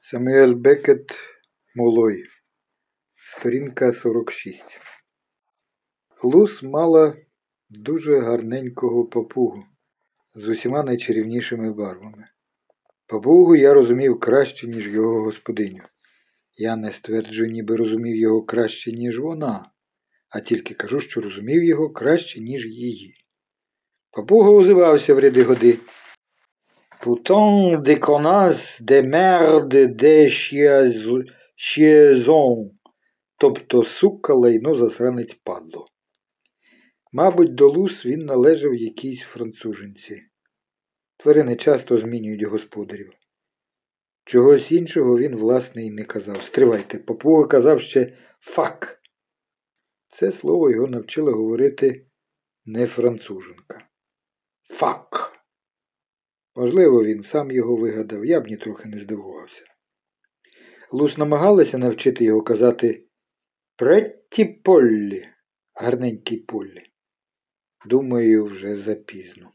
Самуель Бекет Молой. Сторінка 46. Лус мала дуже гарненького папугу з усіма найчарівнішими барвами. Папугу я розумів краще, ніж його господиню. Я не стверджую, ніби розумів його краще, ніж вона, а тільки кажу, що розумів його краще, ніж її. Папуга озивався в ряди годи. Pourtant des connasses, des merdes, des chiaisons, тобто сука, лайно, засранець падло. Мабуть, до лус він належав якійсь француженці. Тварини часто змінюють господарів. Чогось іншого він, власне, і не казав. Стривайте, папуга казав ще фак. Це слово його навчила говорити не француженка. Фак. Можливо, він сам його вигадав, я б нітрохи не здивувався. Лус намагалася навчити його казати Претті Поллі, гарненький Поллі. Думаю, вже запізно.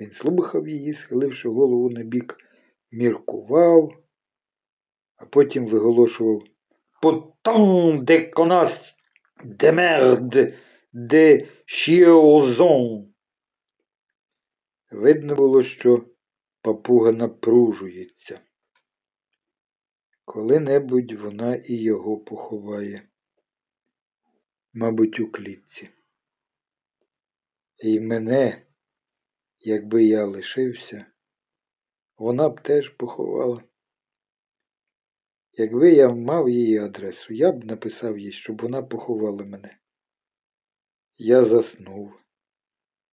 Він слухав її, схиливши голову на бік, міркував, а потім виголошував Потан де конас де мерд де шіозон. Видно було, що папуга напружується. Коли-небудь вона і його поховає, мабуть, у клітці. І мене, якби я лишився, вона б теж поховала. Якби я мав її адресу, я б написав їй, щоб вона поховала мене. Я заснув,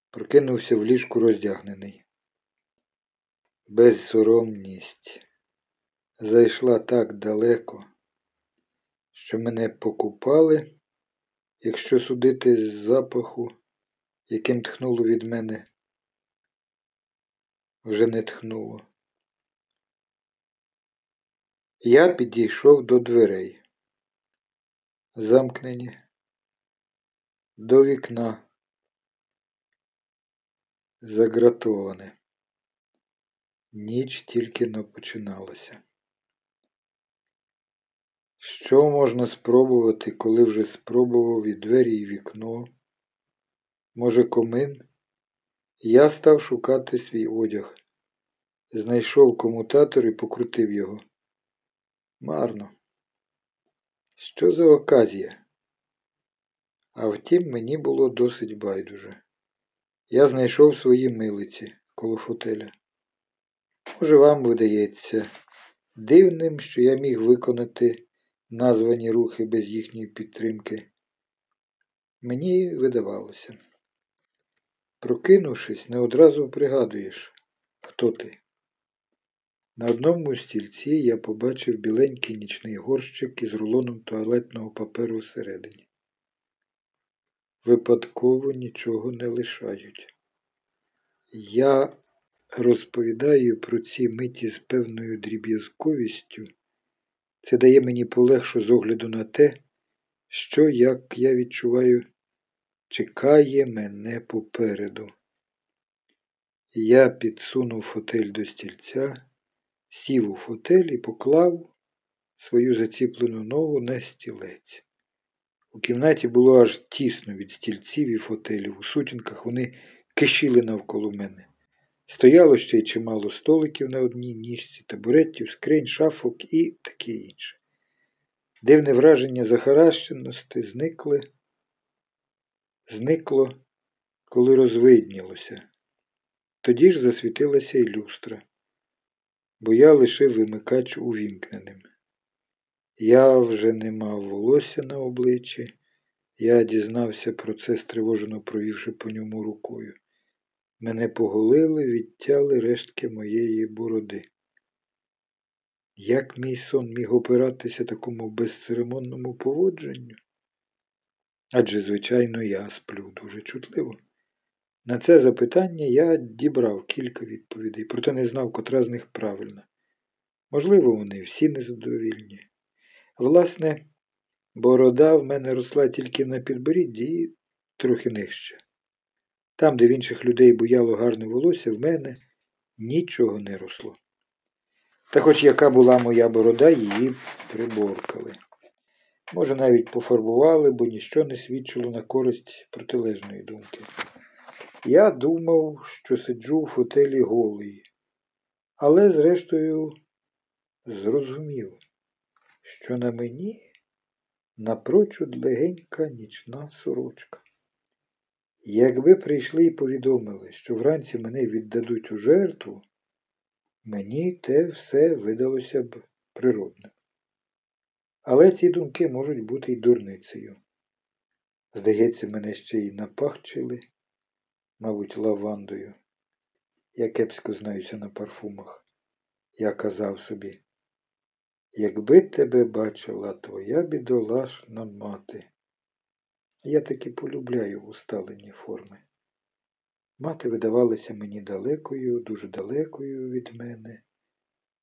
прокинувся в ліжку роздягнений. Безсоромність зайшла так далеко, що мене покупали, якщо судити з запаху, яким тхнуло від мене, вже не тхнуло. Я підійшов до дверей, замкнені, до вікна, загратоване. Ніч тільки но починалася. Що можна спробувати, коли вже спробував і двері, і вікно? Може, комин? Я став шукати свій одяг. Знайшов комутатор і покрутив його. Марно. Що за оказія? А втім, мені було досить байдуже. Я знайшов свої милиці коло фотеля. Може, вам видається дивним, що я міг виконати названі рухи без їхньої підтримки. Мені видавалося. Прокинувшись, не одразу пригадуєш, хто ти. На одному стільці я побачив біленький нічний горщик із рулоном туалетного паперу всередині. Випадково нічого не лишають. Я розповідаю про ці миті з певною дріб'язковістю, це дає мені полегшу з огляду на те, що, як я відчуваю, чекає мене попереду. Я підсунув фотель до стільця, сів у фотель і поклав свою заціплену ногу на стілець. У кімнаті було аж тісно від стільців і фотелів. У сутінках вони кишіли навколо мене. Стояло ще й чимало столиків на одній ніжці, табуретів, скринь, шафок і таке інше. Дивне враження захаращеності зникли, зникло, коли розвиднілося. Тоді ж засвітилася й люстра, бо я лишив вимикач увімкненим. Я вже не мав волосся на обличчі, я дізнався про це, стривожено провівши по ньому рукою. Мене поголили, відтяли рештки моєї бороди. Як мій сон міг опиратися такому безцеремонному поводженню? Адже, звичайно, я сплю дуже чутливо. На це запитання я дібрав кілька відповідей, проте не знав, котра з них правильна. Можливо, вони всі незадовільні. Власне, борода в мене росла тільки на підборідді і трохи нижче. Там, де в інших людей буяло гарне волосся, в мене нічого не росло. Та хоч яка була моя борода, її приборкали. Може, навіть пофарбували, бо ніщо не свідчило на користь протилежної думки. Я думав, що сиджу в фотелі голий, але, зрештою, зрозумів, що на мені напрочуд легенька нічна сорочка. Якби прийшли і повідомили, що вранці мене віддадуть у жертву, мені те все видалося б природним. Але ці думки можуть бути й дурницею. Здається, мене ще й напахчили, мабуть, лавандою. Я кепсько знаюся на парфумах. Я казав собі, якби тебе бачила твоя бідолашна мати. Я таки полюбляю усталені форми. Мати видавалася мені далекою, дуже далекою від мене,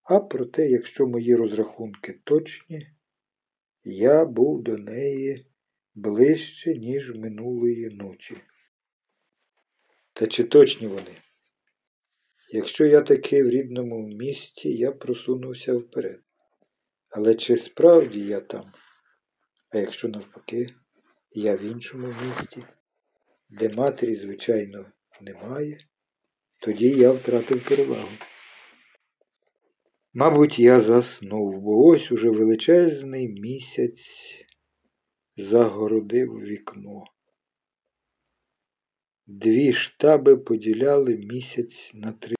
а проте, якщо мої розрахунки точні, я був до неї ближче, ніж минулої ночі. Та чи точні вони? Якщо я таки в рідному місті, я просунувся вперед. Але чи справді я там? А якщо навпаки, я в іншому місті, де матері, звичайно, немає, тоді я втратив перевагу. Мабуть, я заснув, бо ось уже величезний місяць загородив вікно. Дві штаби поділяли місяць на три.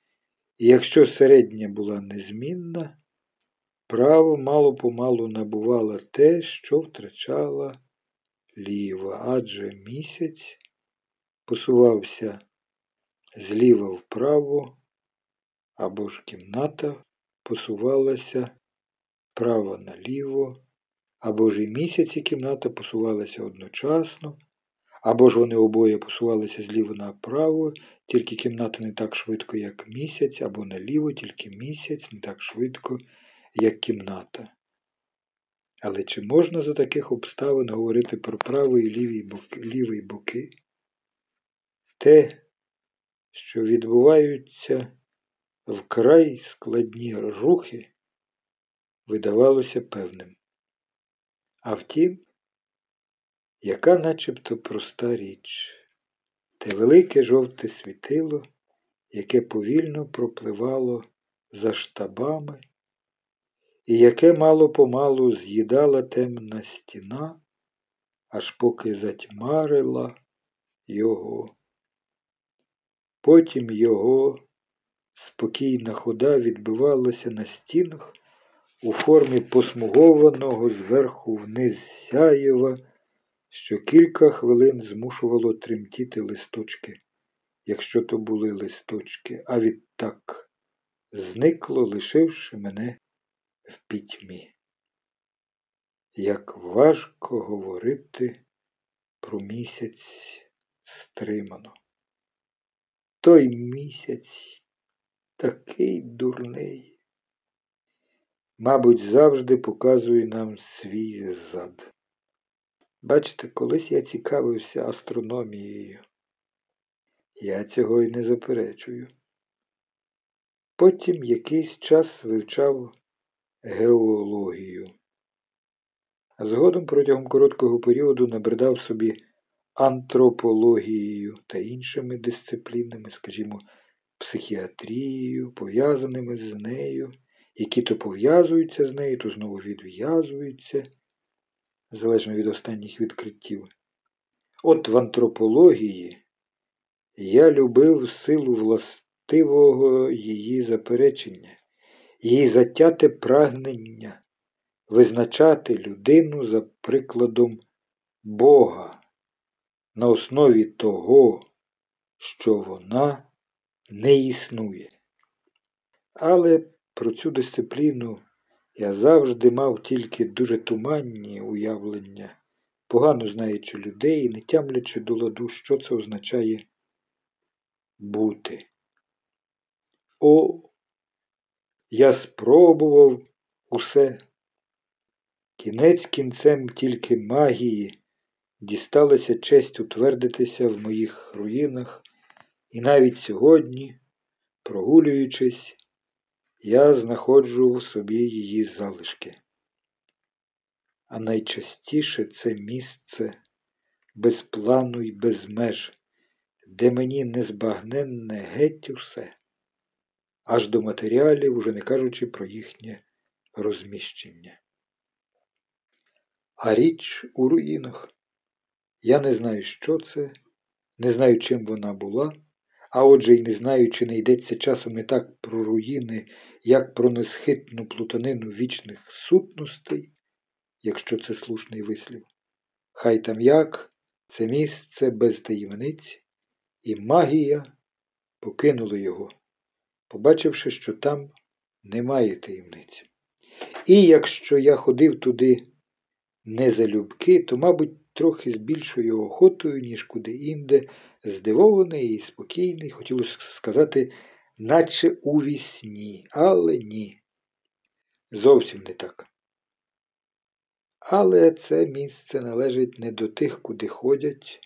І якщо середня була незмінна, право мало помалу набувала те, що втрачала ліва, адже місяць посувався зліва вправо, або ж кімната посувалася вправо наліво, або ж і місяць і кімната посувалися одночасно, або ж вони обоє посувалися зліва направо, тільки кімната не так швидко, як місяць, або наліво, тільки місяць не так швидко, як кімната. Але чи можна за таких обставин говорити про правий і лівий боки, лівий боки? Те, що відбуваються вкрай складні рухи, видавалося певним. А втім, яка начебто проста річ, те велике жовте світило, яке повільно пропливало за штабами, і яке мало помалу з'їдала темна стіна, аж поки затьмарила його. Потім його спокійна хода відбивалася на стінах у формі посмугованого зверху вниз сяєва, що кілька хвилин змушувало тремтіти листочки, якщо то були листочки, а відтак зникло, лишивши мене в пітьмі. Як важко говорити про місяць стримано. Той місяць такий дурний, мабуть, завжди показує нам свій зад. Бачите, колись я цікавився астрономією. Я цього й не заперечую. Потім якийсь час вивчав геологію. Згодом протягом короткого періоду набридав собі антропологією та іншими дисциплінами, скажімо, психіатрією, пов'язаними з нею, які то пов'язуються з нею, то знову відв'язуються, залежно від останніх відкриттів. От в антропології я любив силу властивого її заперечення її затяте прагнення визначати людину за прикладом Бога на основі того, що вона не існує. Але про цю дисципліну я завжди мав тільки дуже туманні уявлення, погано знаючи людей не тямлячи до ладу, що це означає бути. О, я спробував усе. Кінець кінцем тільки магії дісталася честь утвердитися в моїх руїнах, і навіть сьогодні, прогулюючись, я знаходжу в собі її залишки. А найчастіше це місце без плану й без меж, де мені незбагненне геть усе, аж до матеріалів, уже не кажучи про їхнє розміщення. А річ у руїнах. Я не знаю, що це, не знаю, чим вона була, а отже й не знаю, чи не йдеться часом не так про руїни, як про несхитну плутанину вічних сутностей, якщо це слушний вислів. Хай там як це місце без таємниць, і магія покинула його, побачивши, що там немає таємниць. І якщо я ходив туди не залюбки, то, мабуть, трохи з більшою охотою, ніж куди-інде, здивований і спокійний, хотілося сказати, наче у вісні, але ні. Зовсім не так. Але це місце належить не до тих, куди ходять,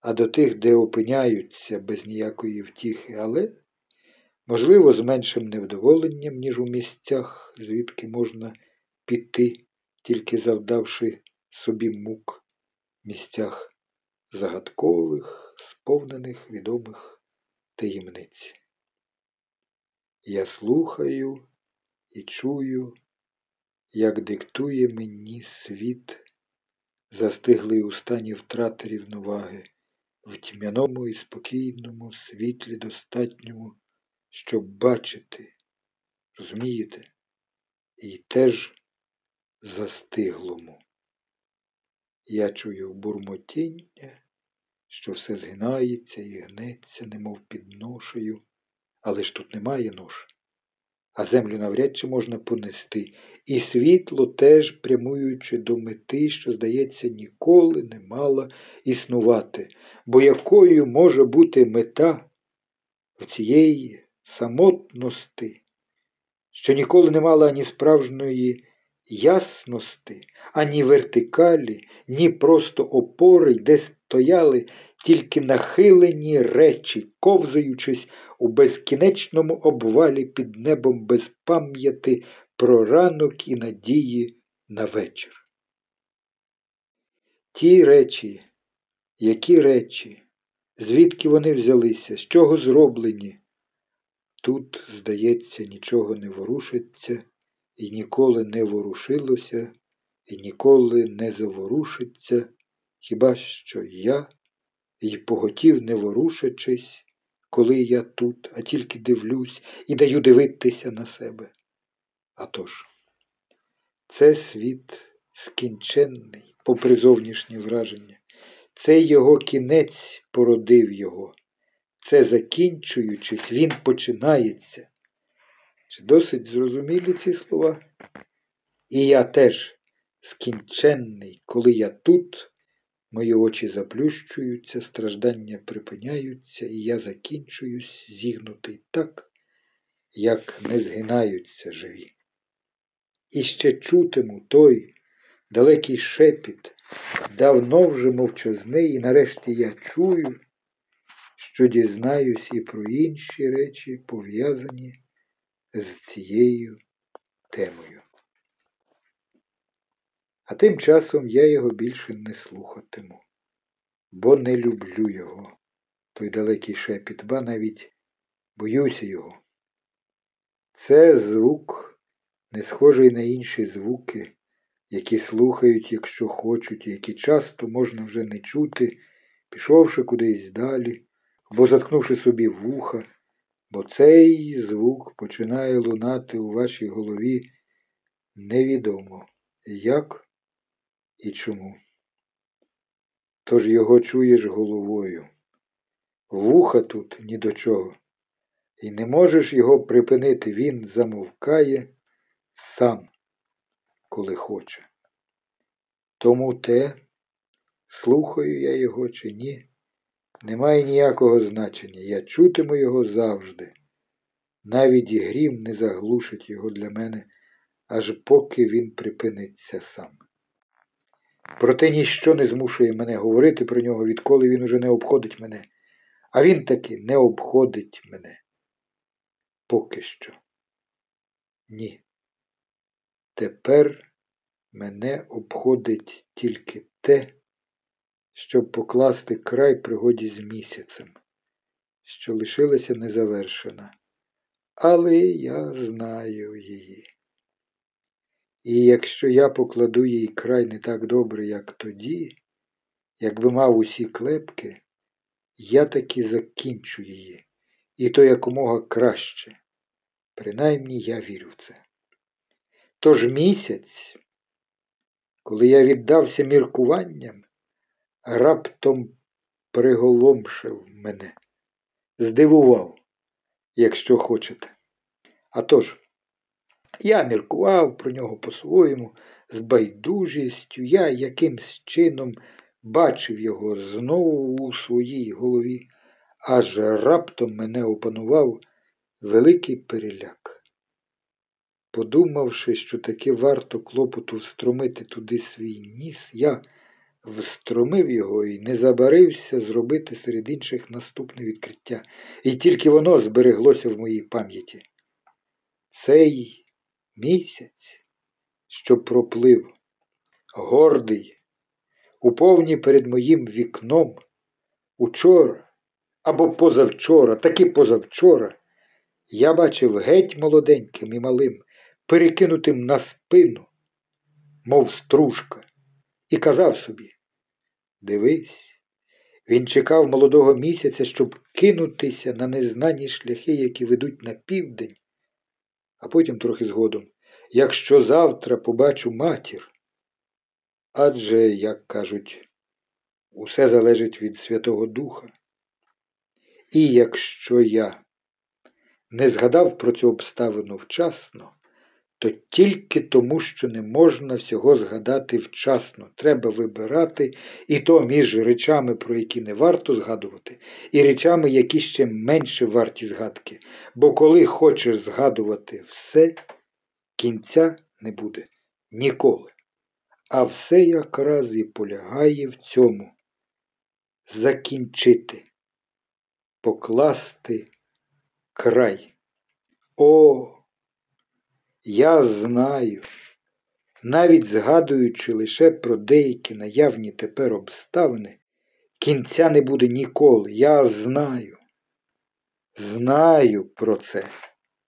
а до тих, де опиняються без ніякої втіхи, але, можливо, з меншим невдоволенням, ніж у місцях, звідки можна піти, тільки завдавши собі мук, місцях загадкових, сповнених відомих таємниць. Я слухаю і чую, як диктує мені світ, застиглий у стані втрати рівноваги, в тьмяному і спокійному світлі достатньому, щоб бачити, розумієте, і теж застиглому. Я чую бурмотіння, що все згинається і гнеться, немов під ношею, але ж тут немає нож, а землю навряд чи можна понести, і світло теж прямуючи до мети, що, здається, ніколи не мала існувати, бо якою може бути мета в цієї самотності, що ніколи не мала ані справжньої ясності, ані вертикалі, ні просто опори, де стояли тільки нахилені речі, ковзаючись у безкінечному обвалі під небом без пам'яти про ранок і надії на вечір. Ті речі, які речі, звідки вони взялися, з чого зроблені, тут, здається, нічого не ворушиться і ніколи не ворушилося, і ніколи не заворушиться, хіба що я, і поготів, не ворушачись, коли я тут, а тільки дивлюсь і даю дивитися на себе. А тож, це світ скінченний, попри зовнішнє враження, це його кінець породив його, це закінчуючись, він починається. Чи досить зрозумілі ці слова? І я теж скінченний, коли я тут, мої очі заплющуються, страждання припиняються, і я закінчуюсь, зігнутий так, як не згинаються живі. І ще чутиму той далекий шепіт, давно вже мовчазний, і нарешті я чую, що дізнаюсь і про інші речі, пов'язані з цією темою. А тим часом я його більше не слухатиму, бо не люблю його, той далекий шепіт, ба навіть боюся його. Це звук, не схожий на інші звуки, які слухають, якщо хочуть, які часто можна вже не чути, пішовши кудись далі, або заткнувши собі вуха, бо цей звук починає лунати у вашій голові невідомо як і чому. Тож його чуєш головою. Вуха тут ні до чого, і не можеш його припинити, він замовкає сам, коли хоче. Тому те, слухаю я його чи ні, немає ніякого значення. Я чутиму його завжди. Навіть і грім не заглушить його для мене, аж поки він припиниться сам. Проте ніщо не змушує мене говорити про нього, відколи він уже не обходить мене, а він таки не обходить мене. Поки що. Ні. Тепер мене обходить тільки те, щоб покласти край пригоді з місяцем, що лишилася незавершена. Але я знаю її. І якщо я покладу їй край не так добре, як тоді, якби мав усі клепки, я таки закінчу її, і то якомога краще. Принаймні я вірю в це. Тож місяць, коли я віддався міркуванням, раптом приголомшив мене, здивував, якщо хочете. А тож, я міркував про нього по-своєму, з байдужістю, я якимсь чином бачив його знову у своїй голові, аж раптом мене опанував великий переляк. Подумавши, що таки варто клопоту встромити туди свій ніс, я встромив його і не забарився зробити серед інших наступне відкриття, і тільки воно збереглося в моїй пам'яті. Цей місяць, що проплив, гордий, у повні перед моїм вікном, учора або позавчора, таки позавчора, я бачив геть молоденьким і малим, перекинутим на спину, мов стружка, і казав собі Дивись, він чекав молодого місяця, щоб кинутися на незнані шляхи, які ведуть на південь, а потім трохи згодом, якщо завтра побачу матір. Адже, як кажуть, усе залежить від Святого Духа. І якщо я не згадав про цю обставину вчасно, то тільки тому, що не можна всього згадати вчасно. Треба вибирати і то між речами, про які не варто згадувати, і речами, які ще менше варті згадки. Бо коли хочеш згадувати все, кінця не буде ніколи. А все якраз і полягає в цьому закінчити, покласти край. О! Я знаю, навіть згадуючи лише про деякі наявні тепер обставини, кінця не буде ніколи. Я знаю, знаю про це.